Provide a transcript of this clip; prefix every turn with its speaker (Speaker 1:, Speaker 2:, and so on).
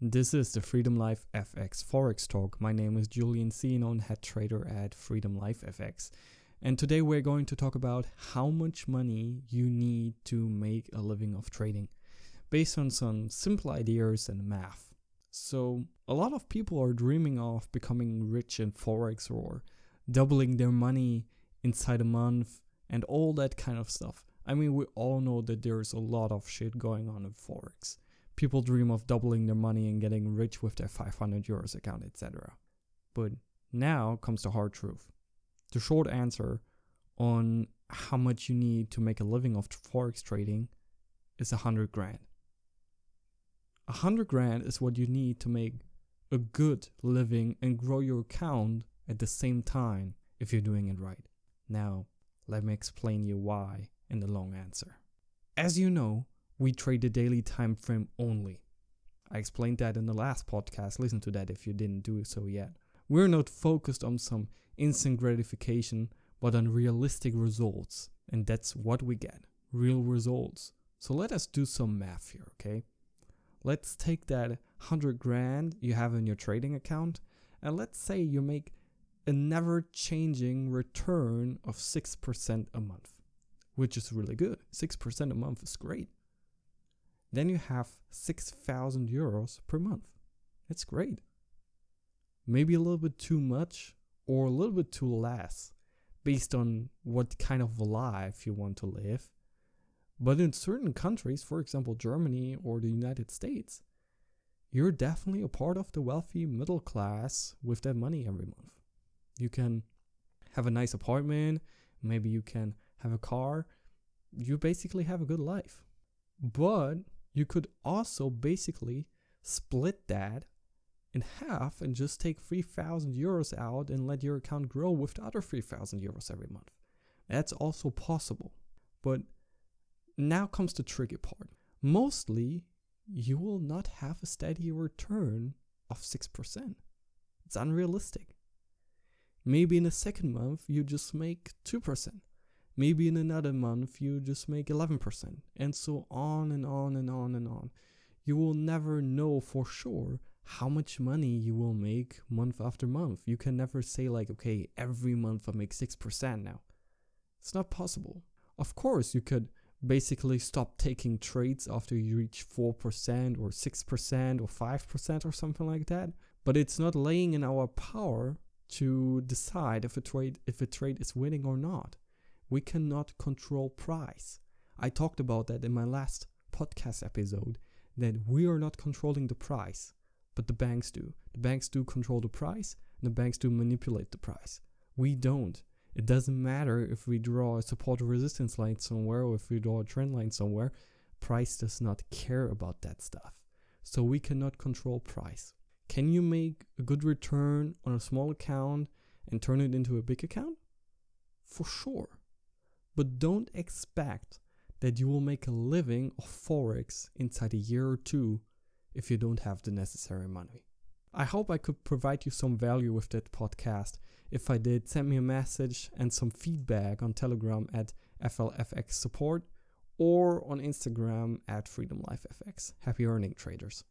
Speaker 1: This is the Freedom Life FX Forex Talk. My name is Julian Cianon, head trader at Freedom Life FX. And today we're going to talk about how much money you need to make a living of trading based on some simple ideas and math. So, a lot of people are dreaming of becoming rich in Forex or doubling their money inside a month and all that kind of stuff. I mean, we all know that there's a lot of shit going on in Forex people dream of doubling their money and getting rich with their 500 euros account, etc. But now comes the hard truth. The short answer on how much you need to make a living of forex trading is 100 grand. 100 grand is what you need to make a good living and grow your account at the same time if you're doing it right. Now, let me explain you why in the long answer. As you know, we trade the daily time frame only. I explained that in the last podcast. Listen to that if you didn't do so yet. We're not focused on some instant gratification, but on realistic results. And that's what we get real results. So let us do some math here, okay? Let's take that 100 grand you have in your trading account and let's say you make a never changing return of 6% a month, which is really good. 6% a month is great then you have 6,000 euros per month. That's great. Maybe a little bit too much or a little bit too less based on what kind of life you want to live. But in certain countries, for example, Germany or the United States, you're definitely a part of the wealthy middle class with that money every month. You can have a nice apartment, maybe you can have a car. You basically have a good life. But you could also basically split that in half and just take 3000 euros out and let your account grow with the other 3000 euros every month. That's also possible. But now comes the tricky part. Mostly, you will not have a steady return of 6%. It's unrealistic. Maybe in the second month, you just make 2%. Maybe in another month you just make 11%, and so on and on and. You will never know for sure how much money you will make month after month. You can never say, like, okay, every month I make 6% now. It's not possible. Of course, you could basically stop taking trades after you reach 4% or 6% or 5% or something like that. But it's not laying in our power to decide if a trade if a trade is winning or not. We cannot control price. I talked about that in my last podcast episode that we are not controlling the price, but the banks do. The banks do control the price, and the banks do manipulate the price. We don't. It doesn't matter if we draw a support or resistance line somewhere or if we draw a trend line somewhere. Price does not care about that stuff. So we cannot control price. Can you make a good return on a small account and turn it into a big account? For sure. But don't expect that you will make a living of Forex inside a year or two if you don't have the necessary money. I hope I could provide you some value with that podcast. If I did, send me a message and some feedback on Telegram at FLFX support or on Instagram at FreedomLifeFX. Happy earning traders.